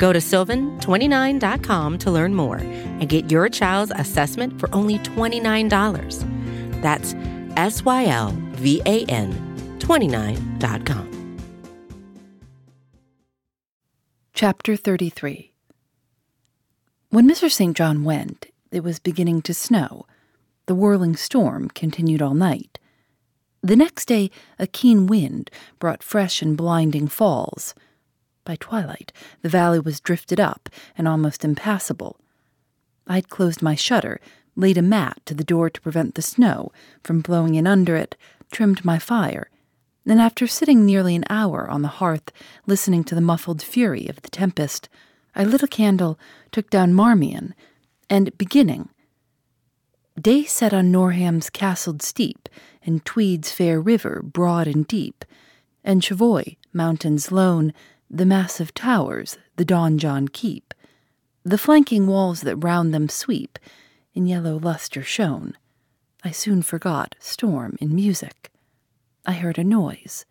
Go to sylvan29.com to learn more and get your child's assessment for only $29. That's S Y L V A N 29.com. Chapter 33 When Mr. St. John went, it was beginning to snow. The whirling storm continued all night. The next day, a keen wind brought fresh and blinding falls. By twilight, the valley was drifted up and almost impassable. I'd closed my shutter, laid a mat to the door to prevent the snow from blowing in under it, trimmed my fire, and after sitting nearly an hour on the hearth, listening to the muffled fury of the tempest, I lit a candle, took down Marmion, and beginning, Day set on Norham's castled steep, and Tweed's fair river broad and deep, and Cheviot, mountains lone, the massive towers, the donjon keep, the flanking walls that round them sweep, in yellow lustre shone. I soon forgot storm in music. I heard a noise.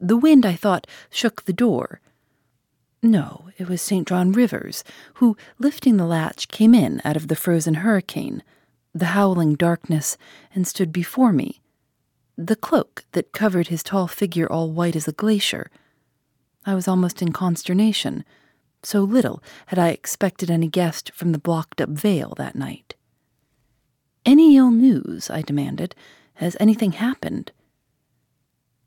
The wind, I thought, shook the door. No, it was St. John Rivers, who, lifting the latch, came in out of the frozen hurricane, the howling darkness, and stood before me. The cloak that covered his tall figure all white as a glacier. I was almost in consternation. So little had I expected any guest from the blocked up vale that night. Any ill news? I demanded. Has anything happened?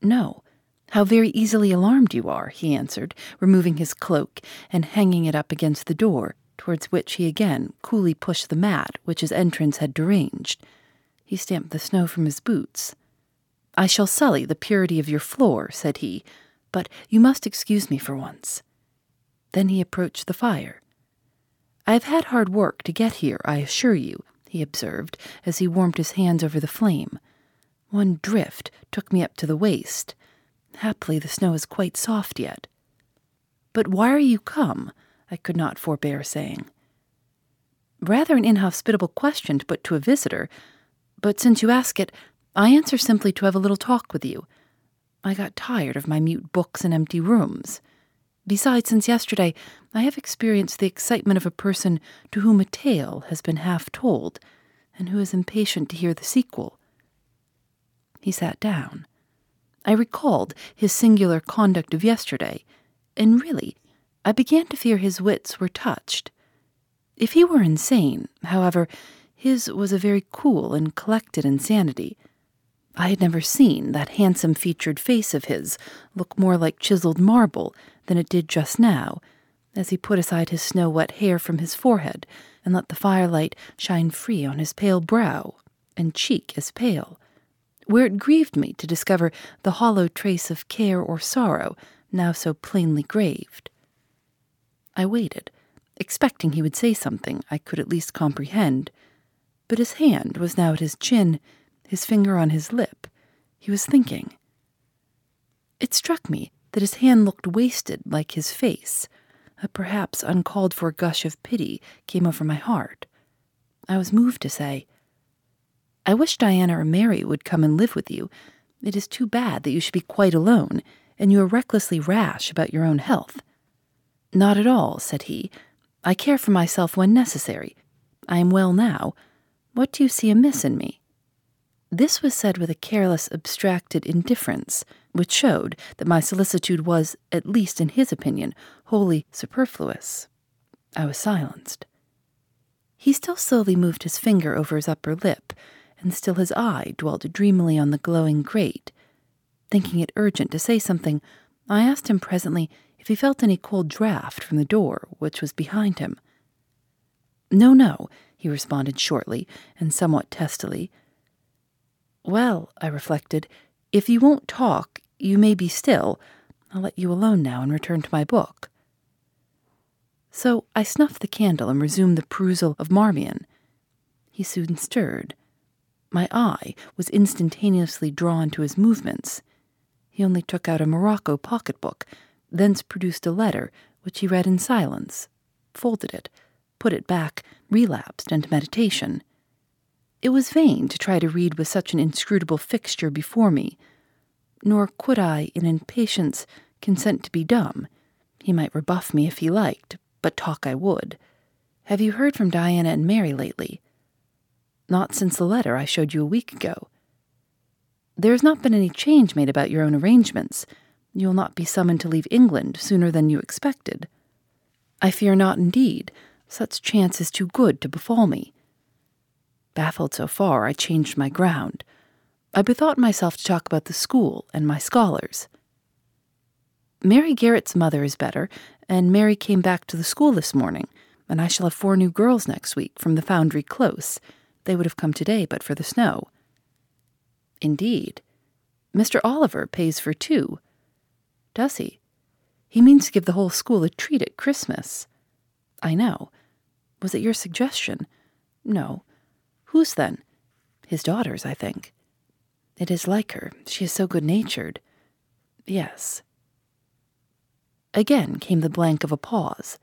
No. How very easily alarmed you are, he answered, removing his cloak and hanging it up against the door, towards which he again coolly pushed the mat which his entrance had deranged. He stamped the snow from his boots. I shall sully the purity of your floor, said he, but you must excuse me for once. Then he approached the fire. I have had hard work to get here, I assure you, he observed, as he warmed his hands over the flame. One drift took me up to the waist. Happily, the snow is quite soft yet. But why are you come? I could not forbear saying. Rather an inhospitable question to put to a visitor, but since you ask it, I answer simply to have a little talk with you. I got tired of my mute books and empty rooms. Besides, since yesterday, I have experienced the excitement of a person to whom a tale has been half told, and who is impatient to hear the sequel. He sat down. I recalled his singular conduct of yesterday, and really, I began to fear his wits were touched. If he were insane, however, his was a very cool and collected insanity. I had never seen that handsome featured face of his look more like chiseled marble than it did just now, as he put aside his snow wet hair from his forehead and let the firelight shine free on his pale brow and cheek as pale, where it grieved me to discover the hollow trace of care or sorrow now so plainly graved. I waited, expecting he would say something I could at least comprehend, but his hand was now at his chin, his finger on his lip. He was thinking. It struck me that his hand looked wasted like his face. A perhaps uncalled for gush of pity came over my heart. I was moved to say, I wish Diana or Mary would come and live with you. It is too bad that you should be quite alone, and you are recklessly rash about your own health. Not at all, said he. I care for myself when necessary. I am well now. What do you see amiss in me? This was said with a careless, abstracted indifference, which showed that my solicitude was, at least in his opinion, wholly superfluous. I was silenced. He still slowly moved his finger over his upper lip, and still his eye dwelt dreamily on the glowing grate. Thinking it urgent to say something, I asked him presently if he felt any cold draught from the door which was behind him. No, no, he responded shortly and somewhat testily. Well, I reflected, if you won't talk, you may be still. I'll let you alone now and return to my book. So I snuffed the candle and resumed the perusal of Marmion. He soon stirred. My eye was instantaneously drawn to his movements. He only took out a Morocco pocketbook, thence produced a letter, which he read in silence, folded it, put it back, relapsed into meditation. It was vain to try to read with such an inscrutable fixture before me, nor could I, in impatience, consent to be dumb. He might rebuff me if he liked, but talk I would. Have you heard from Diana and Mary lately? Not since the letter I showed you a week ago. There has not been any change made about your own arrangements. You will not be summoned to leave England sooner than you expected. I fear not, indeed. Such chance is too good to befall me. Baffled so far, I changed my ground. I bethought myself to talk about the school and my scholars. Mary Garrett's mother is better, and Mary came back to the school this morning, and I shall have four new girls next week from the Foundry Close. They would have come today but for the snow. Indeed. Mr. Oliver pays for two. Does he? He means to give the whole school a treat at Christmas. I know. Was it your suggestion? No. Whose then? His daughter's, I think. It is like her. She is so good natured. Yes. Again came the blank of a pause.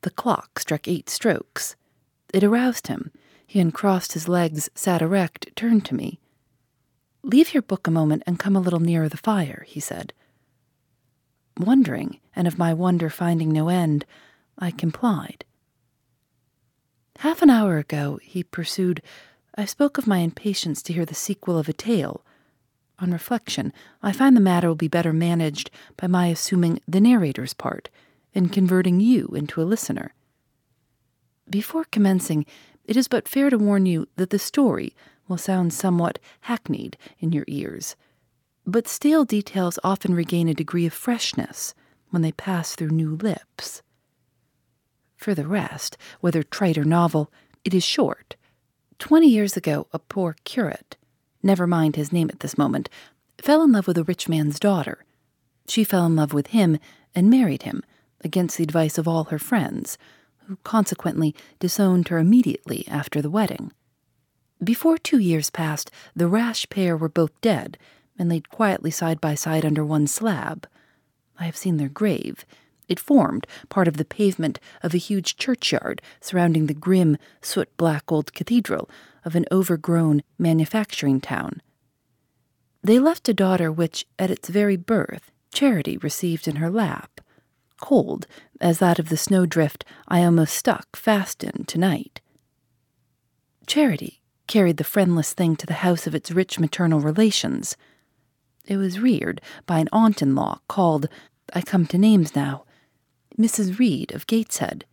The clock struck eight strokes. It aroused him. He uncrossed his legs, sat erect, turned to me. Leave your book a moment and come a little nearer the fire, he said. Wondering, and of my wonder finding no end, I complied. Half an hour ago, he pursued, I spoke of my impatience to hear the sequel of a tale. On reflection, I find the matter will be better managed by my assuming the narrator's part and converting you into a listener. Before commencing, it is but fair to warn you that the story will sound somewhat hackneyed in your ears, but stale details often regain a degree of freshness when they pass through new lips. For the rest, whether trite or novel, it is short. Twenty years ago, a poor curate, never mind his name at this moment, fell in love with a rich man's daughter. She fell in love with him and married him, against the advice of all her friends, who consequently disowned her immediately after the wedding. Before two years passed, the rash pair were both dead and laid quietly side by side under one slab. I have seen their grave, it formed part of the pavement of a huge churchyard surrounding the grim, soot black old cathedral of an overgrown manufacturing town. They left a daughter which, at its very birth, Charity received in her lap, cold as that of the snowdrift I almost stuck fast in tonight. Charity carried the friendless thing to the house of its rich maternal relations. It was reared by an aunt in law called, I come to names now, Mrs. Reed of Gateshead.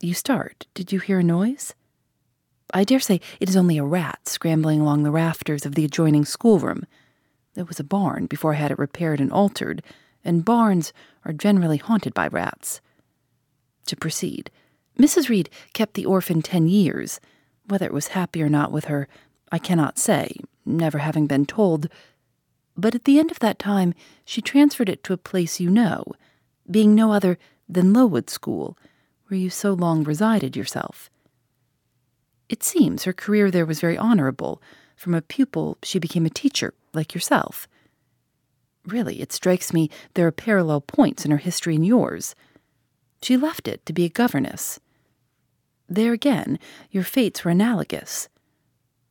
You start. Did you hear a noise? I dare say it is only a rat scrambling along the rafters of the adjoining schoolroom. There was a barn before I had it repaired and altered, and barns are generally haunted by rats. To proceed, Mrs. Reed kept the orphan ten years. Whether it was happy or not with her, I cannot say, never having been told. But at the end of that time, she transferred it to a place you know being no other than Lowood School, where you so long resided yourself. It seems her career there was very honorable. From a pupil, she became a teacher, like yourself. Really, it strikes me there are parallel points in her history and yours. She left it to be a governess. There again, your fates were analogous.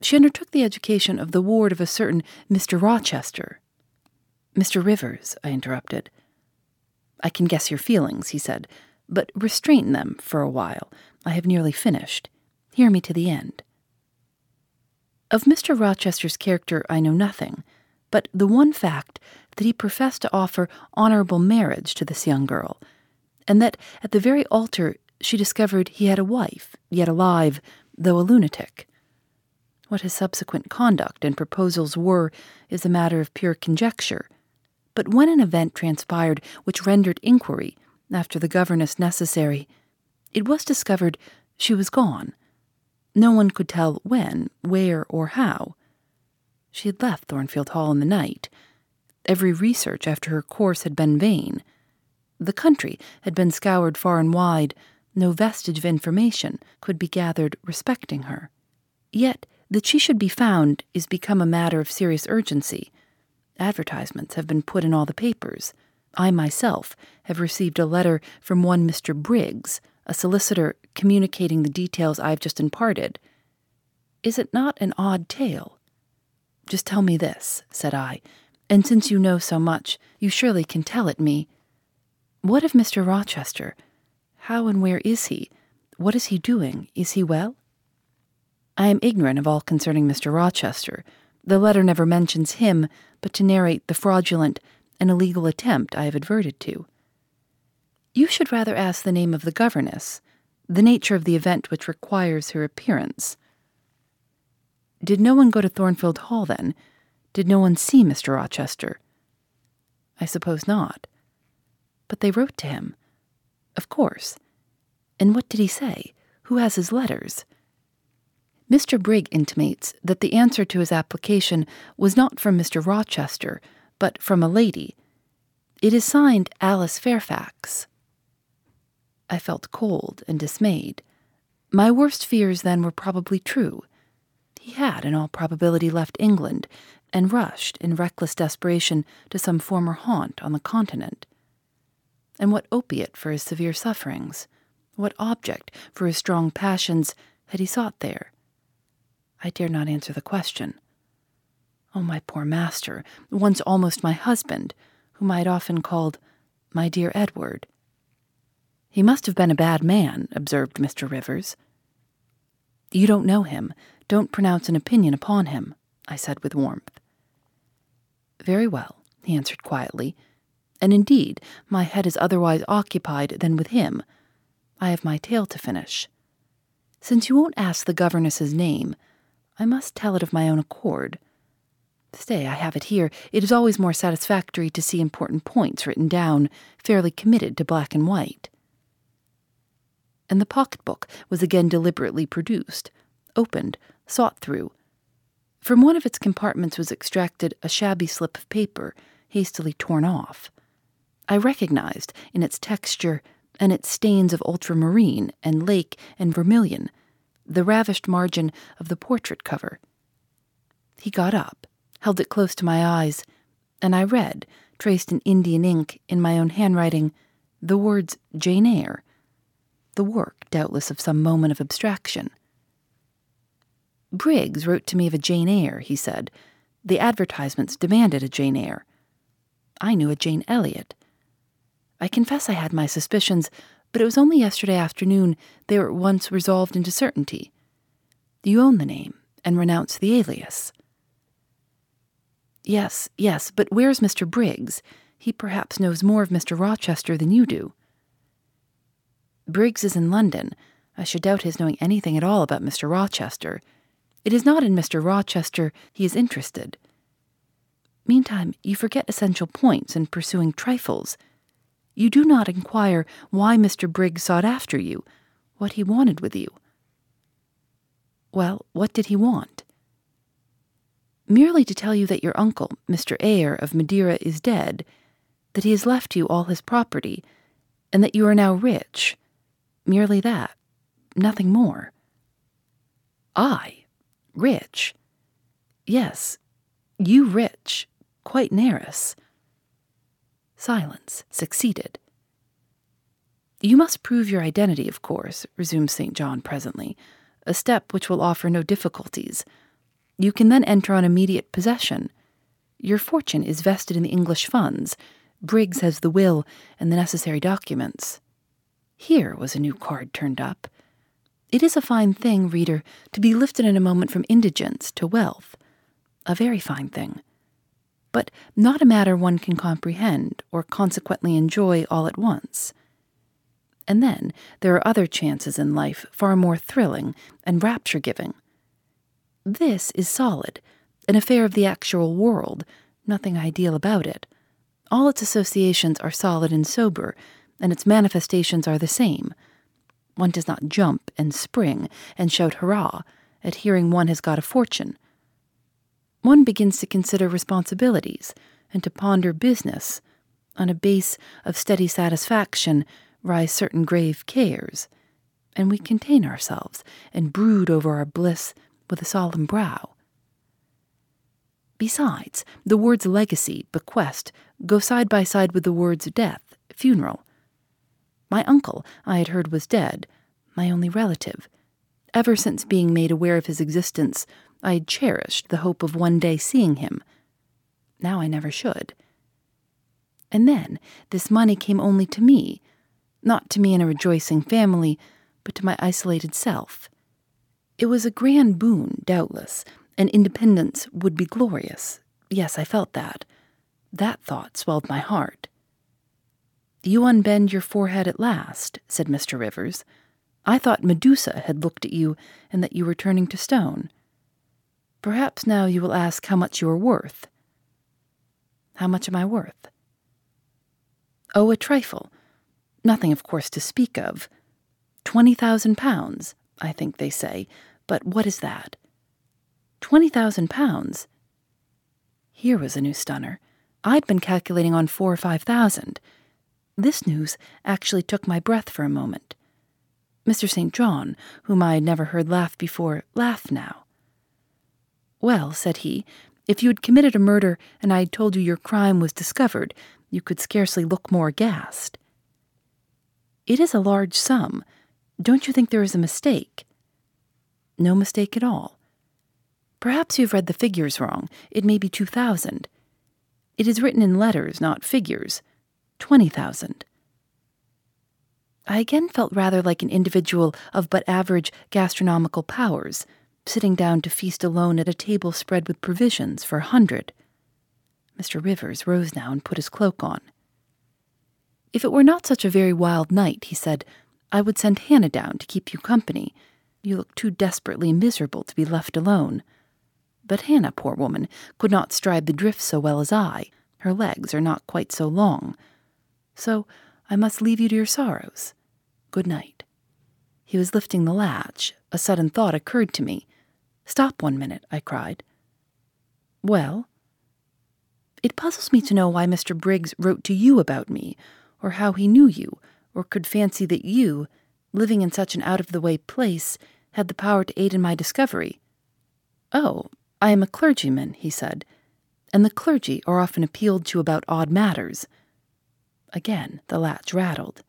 She undertook the education of the ward of a certain Mr. Rochester. Mr. Rivers, I interrupted. I can guess your feelings, he said, but restrain them for a while. I have nearly finished. Hear me to the end. Of Mr. Rochester's character I know nothing, but the one fact that he professed to offer honorable marriage to this young girl, and that at the very altar she discovered he had a wife, yet alive, though a lunatic. What his subsequent conduct and proposals were is a matter of pure conjecture but when an event transpired which rendered inquiry after the governess necessary, it was discovered she was gone. No one could tell when, where, or how. She had left Thornfield Hall in the night. Every research after her course had been vain. The country had been scoured far and wide, No vestige of information could be gathered respecting her. Yet, that she should be found is become a matter of serious urgency. Advertisements have been put in all the papers. I myself have received a letter from one Mr. Briggs, a solicitor, communicating the details I have just imparted. Is it not an odd tale? Just tell me this, said I, and since you know so much, you surely can tell it me. What of Mr. Rochester? How and where is he? What is he doing? Is he well? I am ignorant of all concerning Mr. Rochester. The letter never mentions him, but to narrate the fraudulent and illegal attempt I have adverted to. You should rather ask the name of the governess, the nature of the event which requires her appearance. Did no one go to Thornfield Hall then? Did no one see Mr. Rochester? I suppose not. But they wrote to him. Of course. And what did he say? Who has his letters? Mr. Briggs intimates that the answer to his application was not from Mr. Rochester, but from a lady. It is signed Alice Fairfax. I felt cold and dismayed. My worst fears then were probably true. He had, in all probability, left England and rushed in reckless desperation to some former haunt on the continent. And what opiate for his severe sufferings, what object for his strong passions had he sought there? I dare not answer the question. Oh, my poor master, once almost my husband, whom I had often called my dear Edward. He must have been a bad man, observed Mr. Rivers. You don't know him. Don't pronounce an opinion upon him, I said with warmth. Very well, he answered quietly. And indeed, my head is otherwise occupied than with him. I have my tale to finish. Since you won't ask the governess's name, I must tell it of my own accord. Stay, I have it here. It is always more satisfactory to see important points written down, fairly committed to black and white and the pocketbook was again deliberately produced, opened, sought through. From one of its compartments was extracted a shabby slip of paper, hastily torn off. I recognized, in its texture and its stains of ultramarine and lake and vermilion, the ravished margin of the portrait cover. He got up, held it close to my eyes, and I read, traced in Indian ink in my own handwriting, the words Jane Eyre the work, doubtless, of some moment of abstraction. Briggs wrote to me of a Jane Eyre, he said. The advertisements demanded a Jane Eyre. I knew a Jane Elliot. I confess I had my suspicions, but it was only yesterday afternoon they were at once resolved into certainty. You own the name and renounce the alias. Yes, yes, but where's Mr. Briggs? He perhaps knows more of Mr. Rochester than you do. Briggs is in London. I should doubt his knowing anything at all about Mr. Rochester. It is not in Mr. Rochester he is interested. Meantime, you forget essential points in pursuing trifles. You do not inquire why Mr. Briggs sought after you, what he wanted with you. Well, what did he want? Merely to tell you that your uncle, Mr. Eyre of Madeira, is dead, that he has left you all his property, and that you are now rich. Merely that. Nothing more. I? Rich? Yes, you rich, quite Neris. Silence succeeded. You must prove your identity, of course, resumed St. John presently, a step which will offer no difficulties. You can then enter on immediate possession. Your fortune is vested in the English funds. Briggs has the will and the necessary documents. Here was a new card turned up. It is a fine thing, reader, to be lifted in a moment from indigence to wealth. A very fine thing. But not a matter one can comprehend or consequently enjoy all at once. And then there are other chances in life far more thrilling and rapture giving. This is solid, an affair of the actual world, nothing ideal about it. All its associations are solid and sober, and its manifestations are the same. One does not jump and spring and shout hurrah at hearing one has got a fortune. One begins to consider responsibilities and to ponder business. On a base of steady satisfaction rise certain grave cares. and we contain ourselves and brood over our bliss with a solemn brow. Besides, the words legacy, bequest, go side by side with the words death, funeral. My uncle, I had heard, was dead, my only relative. Ever since being made aware of his existence, I had cherished the hope of one day seeing him. Now I never should. And then this money came only to me, not to me in a rejoicing family, but to my isolated self. It was a grand boon, doubtless, and independence would be glorious. Yes, I felt that. That thought swelled my heart. You unbend your forehead at last, said Mr. Rivers. I thought Medusa had looked at you and that you were turning to stone. Perhaps now you will ask how much you are worth. How much am I worth? Oh, a trifle. Nothing, of course, to speak of. Twenty thousand pounds, I think they say, but what is that? Twenty thousand pounds? Here was a new stunner. I'd been calculating on four or five thousand. This news actually took my breath for a moment. Mr. St. John, whom I had never heard laugh before, laughed now. Well, said he, if you had committed a murder and I had told you your crime was discovered, you could scarcely look more aghast. It is a large sum. Don't you think there is a mistake? No mistake at all. Perhaps you've read the figures wrong. It may be 2,000. It is written in letters, not figures. 20,000. I again felt rather like an individual of but average gastronomical powers, sitting down to feast alone at a table spread with provisions for a hundred. Mr. Rivers rose now and put his cloak on. If it were not such a very wild night, he said, I would send Hannah down to keep you company. You look too desperately miserable to be left alone. But Hannah, poor woman, could not stride the drift so well as I. Her legs are not quite so long. So I must leave you to your sorrows. Good night. He was lifting the latch. A sudden thought occurred to me. Stop one minute, I cried. Well? It puzzles me to know why Mr. Briggs wrote to you about me, or how he knew you, or could fancy that you, living in such an out of the way place, had the power to aid in my discovery. Oh, I am a clergyman, he said, and the clergy are often appealed to about odd matters. Again the latch rattled.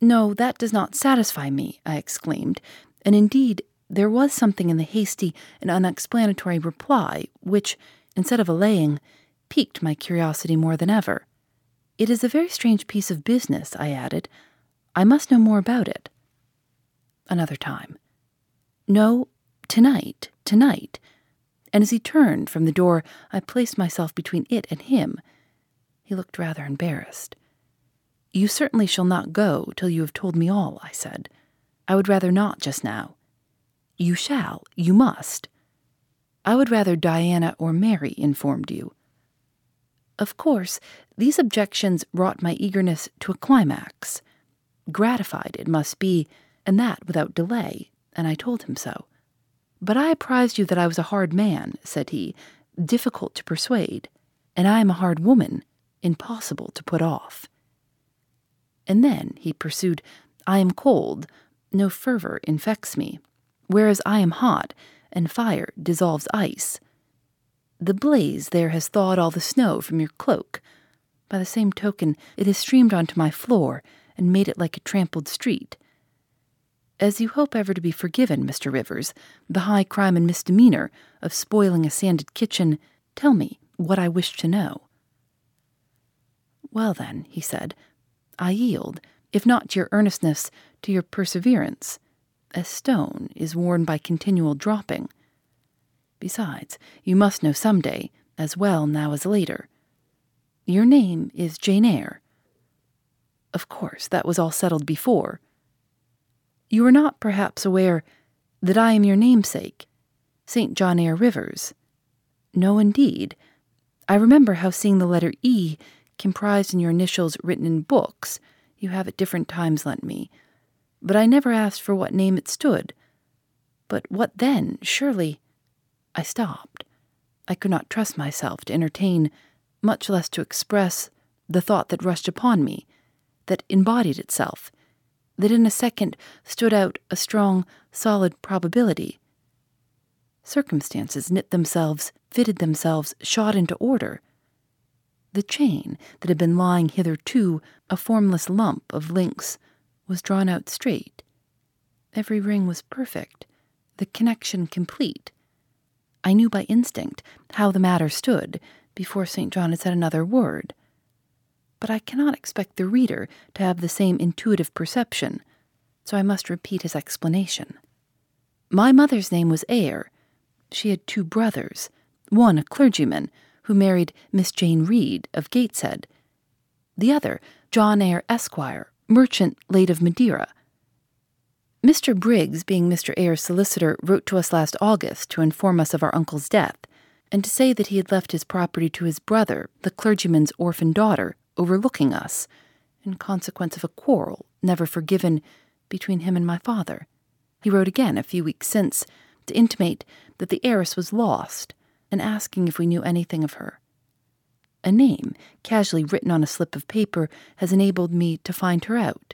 No, that does not satisfy me, I exclaimed, and indeed there was something in the hasty and unexplanatory reply which, instead of allaying, piqued my curiosity more than ever. It is a very strange piece of business, I added. I must know more about it. Another time. No, tonight, tonight. And as he turned from the door, I placed myself between it and him. He looked rather embarrassed. You certainly shall not go till you have told me all, I said. I would rather not just now. You shall, you must. I would rather Diana or Mary informed you. Of course, these objections brought my eagerness to a climax. Gratified it must be, and that without delay, and I told him so. But I apprised you that I was a hard man, said he, difficult to persuade, and I am a hard woman, impossible to put off. And then, he pursued, I am cold, no fervor infects me, whereas I am hot, and fire dissolves ice. The blaze there has thawed all the snow from your cloak. By the same token, it has streamed onto my floor and made it like a trampled street. As you hope ever to be forgiven, Mr. Rivers, the high crime and misdemeanor of spoiling a sanded kitchen, tell me what I wish to know. Well, then, he said, I yield, if not to your earnestness, to your perseverance. A stone is worn by continual dropping. Besides, you must know some day, as well now as later. Your name is Jane Eyre. Of course, that was all settled before. You are not perhaps aware that I am your namesake, St. John Eyre Rivers. No, indeed. I remember how seeing the letter E comprised in your initials written in books you have at different times lent me, but I never asked for what name it stood. But what then? Surely. I stopped. I could not trust myself to entertain, much less to express, the thought that rushed upon me, that embodied itself. that in a second stood out a strong, solid probability. Circumstances knit themselves, fitted themselves, shot into order. The chain that had been lying hitherto a formless lump of links was drawn out straight. Every ring was perfect, the connection complete. I knew by instinct how the matter stood before St. John had said another word. But I cannot expect the reader to have the same intuitive perception, so I must repeat his explanation. My mother's name was Eyre. She had two brothers, one a clergyman who married Miss Jane Reed of Gateshead, the other John Eyre Esquire, merchant late of Madeira. Mr. Briggs, being Mr. Eyre's solicitor, wrote to us last August to inform us of our uncle's death, and to say that he had left his property to his brother, the clergyman's orphan daughter, overlooking us, in consequence of a quarrel never forgiven between him and my father. He wrote again a few weeks since to intimate that the heiress was lost and asking if we knew anything of her. A name, casually written on a slip of paper, has enabled me to find her out.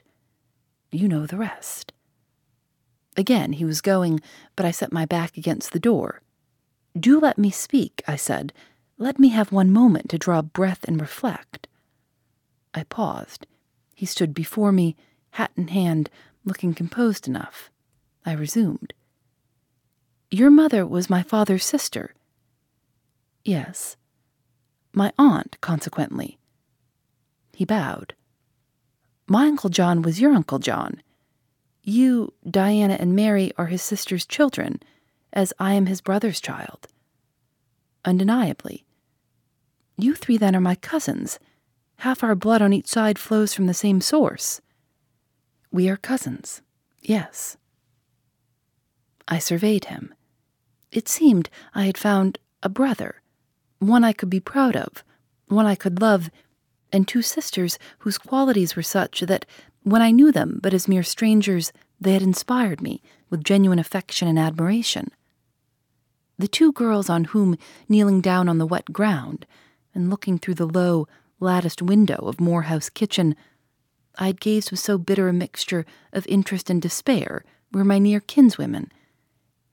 You know the rest. Again he was going, but I set my back against the door. Do let me speak, I said. Let me have one moment to draw breath and reflect. I paused. He stood before me, hat in hand, looking composed enough. I resumed. Your mother was my father's sister. Yes. My aunt, consequently. He bowed. My Uncle John was your Uncle John. You, Diana, and Mary are his sister's children, as I am his brother's child. Undeniably. You three then are my cousins. Half our blood on each side flows from the same source. We are cousins, yes. I surveyed him. It seemed I had found a brother, one I could be proud of, one I could love, and two sisters whose qualities were such that, when I knew them but as mere strangers, they had inspired me with genuine affection and admiration. The two girls on whom, kneeling down on the wet ground, and looking through the low, latticed window of Moor House kitchen, I had gazed with so bitter a mixture of interest and despair, were my near kinswomen,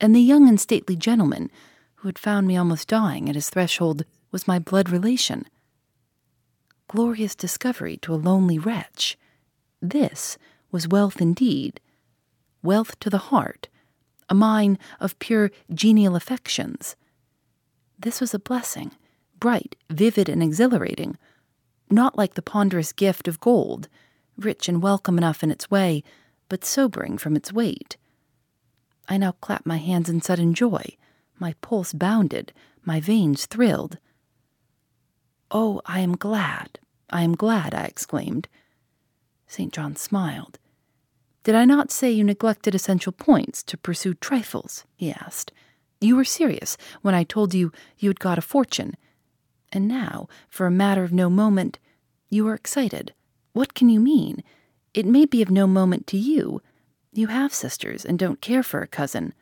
and the young and stately gentleman who had found me almost dying at his threshold was my blood relation. Glorious discovery to a lonely wretch. This was wealth indeed, wealth to the heart, a mine of pure genial affections. This was a blessing, bright, vivid, and exhilarating, not like the ponderous gift of gold, rich and welcome enough in its way, but sobering from its weight. I now clapped my hands in sudden joy. My pulse bounded, my veins thrilled. Oh, I am glad, I am glad, I exclaimed. St. John smiled. Did I not say you neglected essential points to pursue trifles? he asked. You were serious when I told you you had got a fortune. And now, for a matter of no moment, you are excited. What can you mean? It may be of no moment to you, you have sisters and don't care for a cousin.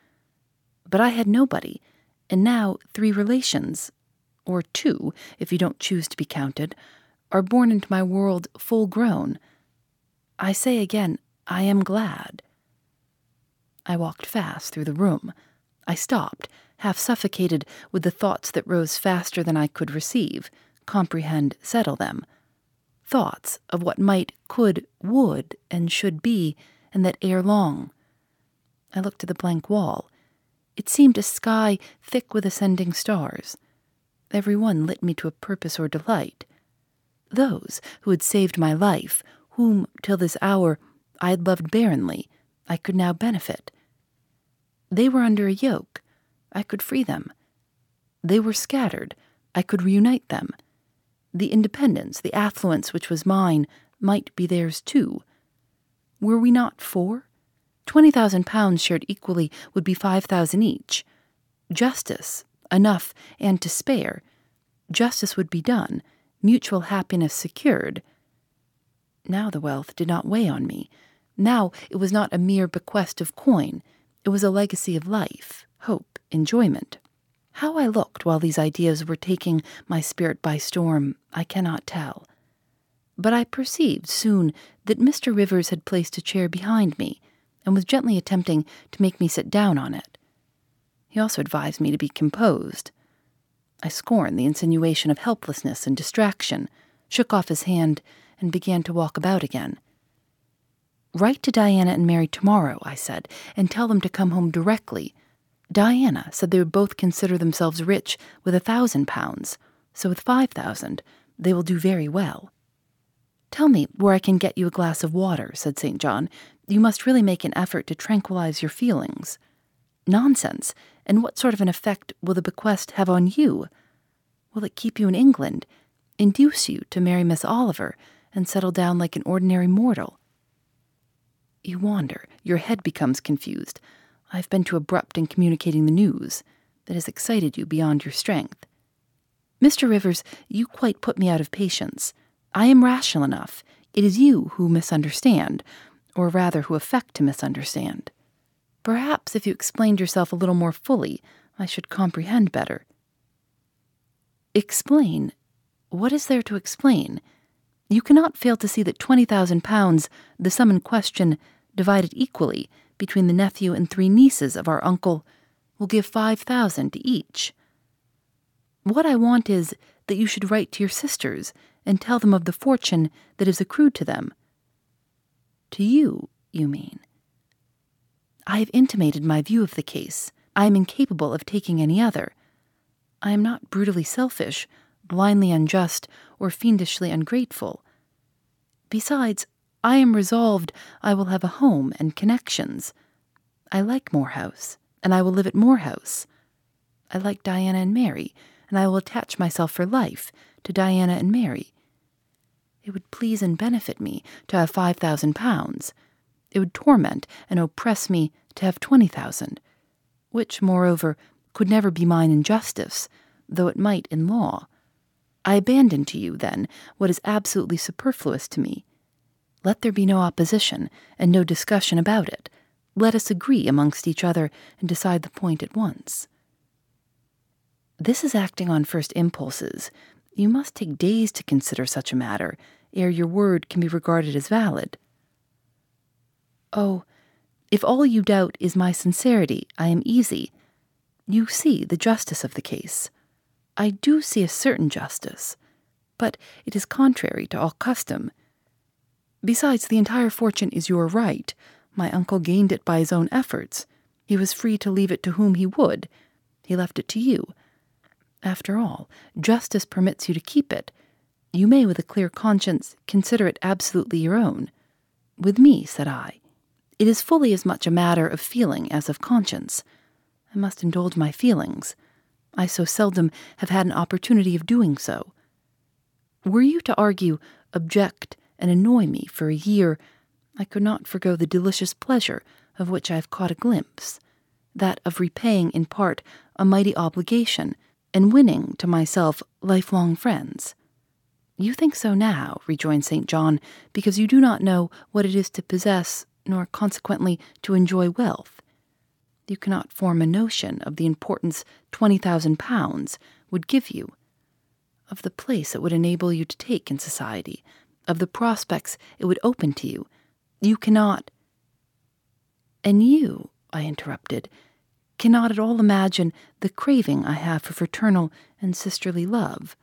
But I had nobody, and now three relations, or two, if you don't choose to be counted, are born into my world full grown. I say again, I am glad. I walked fast through the room. I stopped, half suffocated with the thoughts that rose faster than I could receive, comprehend, settle them. Thoughts of what might, could, would, and should be and that ere long. I looked to the blank wall. It seemed a sky thick with ascending stars. Every one lit me to a purpose or delight. Those who had saved my life, whom, till this hour, I had loved barrenly, I could now benefit. They were under a yoke. I could free them. They were scattered. I could reunite them. The independence, the affluence which was mine, might be theirs too. Were we not four? Twenty thousand pounds shared equally would be five thousand each. Justice, enough and to spare. Justice would be done, mutual happiness secured. Now the wealth did not weigh on me. Now it was not a mere bequest of coin, it was a legacy of life, hope, enjoyment. How I looked while these ideas were taking my spirit by storm, I cannot tell. but I perceived soon that Mr. Rivers had placed a chair behind me and was gently attempting to make me sit down on it. He also advised me to be composed. I scorned the insinuation of helplessness and distraction, shook off his hand, and began to walk about again. Write to Diana and Mary tomorrow, I said, and tell them to come home directly. Diana said they would both consider themselves rich with a thousand pounds, so with five thousand they will do very well. Tell me where I can get you a glass of water, said St. John. You must really make an effort to tranquilize your feelings. Nonsense. And what sort of an effect will the bequest have on you? Will it keep you in England, induce you to marry Miss Oliver, and settle down like an ordinary mortal? You wander, your head becomes confused. I've been too abrupt in communicating the news. That has excited you beyond your strength. Mr. Rivers, you quite put me out of patience. I am rational enough. It is you who misunderstand, or rather who affect to misunderstand. Perhaps if you explained yourself a little more fully, I should comprehend better. Explain? What is there to explain? You cannot fail to see that twenty thousand pounds, the sum in question, divided equally between the nephew and three nieces of our uncle, will give five thousand to each. What I want is that you should write to your sisters and tell them of the fortune that is accrued to them. To you, you mean. I have intimated my view of the case. I am incapable of taking any other. I am not brutally selfish, blindly unjust, or fiendishly ungrateful. Besides, I am resolved I will have a home and connections. I like Moor House, and I will live at Moor House. I like Diana and Mary, and I will attach myself for life to Diana and Mary. It would please and benefit me to have five thousand pounds it would torment and oppress me to have twenty thousand, which, moreover, could never be mine in justice, though it might in law. I abandon to you, then, what is absolutely superfluous to me. Let there be no opposition and no discussion about it. Let us agree amongst each other and decide the point at once. This is acting on first impulses. You must take days to consider such a matter, ere your word can be regarded as valid. Oh, if all you doubt is my sincerity, I am easy. You see the justice of the case. I do see a certain justice, but it is contrary to all custom. Besides, the entire fortune is your right. My uncle gained it by his own efforts. He was free to leave it to whom he would. He left it to you. After all, justice permits you to keep it. You may, with a clear conscience, consider it absolutely your own. With me, said I, it is fully as much a matter of feeling as of conscience. I must indulge my feelings. I so seldom have had an opportunity of doing so. Were you to argue, object, and annoy me for a year, I could not forego the delicious pleasure of which I have caught a glimpse, that of repaying in part a mighty obligation and winning to myself lifelong friends. You think so now, rejoined St. John, because you do not know what it is to possess nor consequently to enjoy wealth. You cannot form a notion of the importance twenty thousand pounds would give you, of the place it would enable you to take in society, of the prospects it would open to you. You cannot. And you, I interrupted, cannot at all imagine the craving I have for fraternal and sisterly love.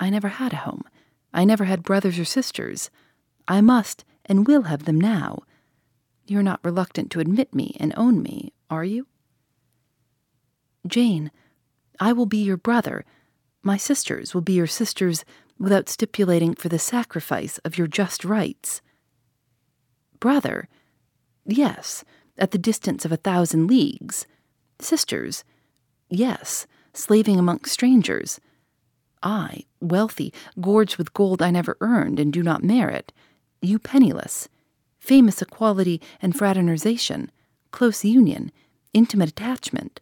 I never had a home. I never had brothers or sisters. I must and will have them now. You're not reluctant to admit me and own me, are you? Jane, I will be your brother. My sisters will be your sisters without stipulating for the sacrifice of your just rights. Brother? Yes, at the distance of a thousand leagues. Sisters? Yes, slaving amongst strangers. I, wealthy, gorged with gold I never earned and do not merit. You penniless famous equality and fraternization, close union, intimate attachment.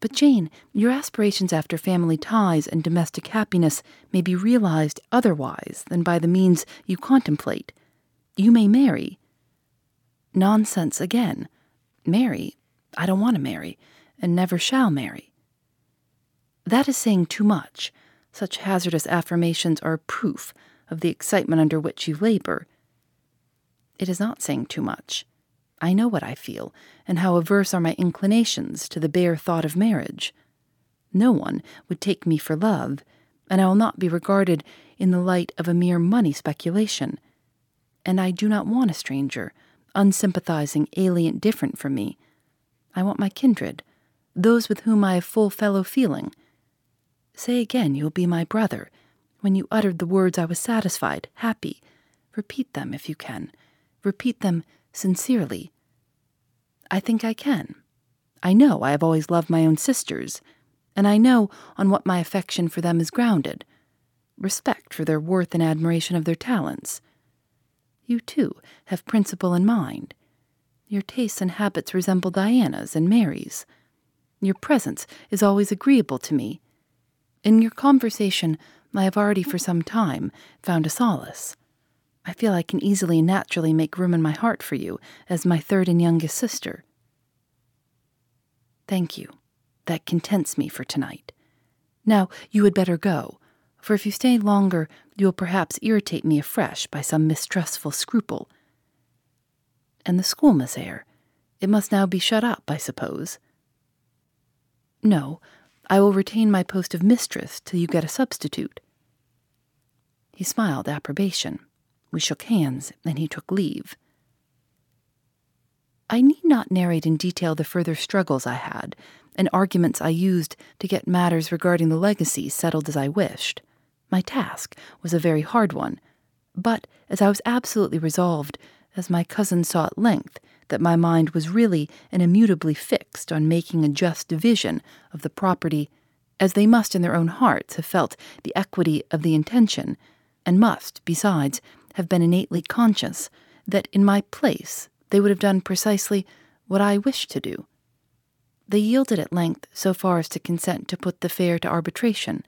But, Jane, your aspirations after family ties and domestic happiness may be realized otherwise than by the means you contemplate. You may marry. Nonsense again. Marry? I don't want to marry, and never shall marry. That is saying too much. Such hazardous affirmations are proof of the excitement under which you labor. It is not saying too much. I know what I feel, and how averse are my inclinations to the bare thought of marriage. No one would take me for love, and I will not be regarded in the light of a mere money speculation. And I do not want a stranger, unsympathizing alien different from me. I want my kindred, those with whom I have full fellow feeling. Say again you will be my brother. When you uttered the words, I was satisfied, happy. Repeat them if you can. Repeat them sincerely. I think I can. I know I have always loved my own sisters, and I know on what my affection for them is grounded respect for their worth and admiration of their talents. You, too, have principle in mind. Your tastes and habits resemble Diana's and Mary's. Your presence is always agreeable to me. In your conversation, I have already for some time found a solace. I feel I can easily and naturally make room in my heart for you as my third and youngest sister. Thank you. That contents me for tonight. Now you had better go, for if you stay longer, you will perhaps irritate me afresh by some mistrustful scruple. And the school, Miss Eyre, it must now be shut up, I suppose. No, I will retain my post of mistress till you get a substitute. He smiled approbation. We shook hands, and he took leave. I need not narrate in detail the further struggles I had and arguments I used to get matters regarding the legacy settled as I wished. My task was a very hard one, but as I was absolutely resolved, as my cousin saw at length that my mind was really and immutably fixed on making a just division of the property, as they must in their own hearts have felt the equity of the intention, and must, besides, have been innately conscious that in my place they would have done precisely what I wished to do. They yielded at length so far as to consent to put the affair to arbitration.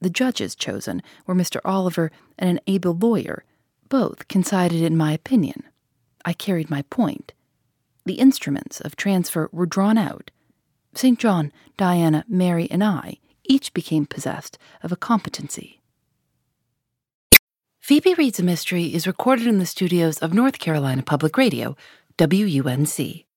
The judges chosen were Mr. Oliver and an able lawyer. Both coincided in my opinion. I carried my point. The instruments of transfer were drawn out. St. John, Diana, Mary, and I each became possessed of a competency. Phoebe Reads a Mystery is recorded in the studios of North Carolina Public Radio, WUNC.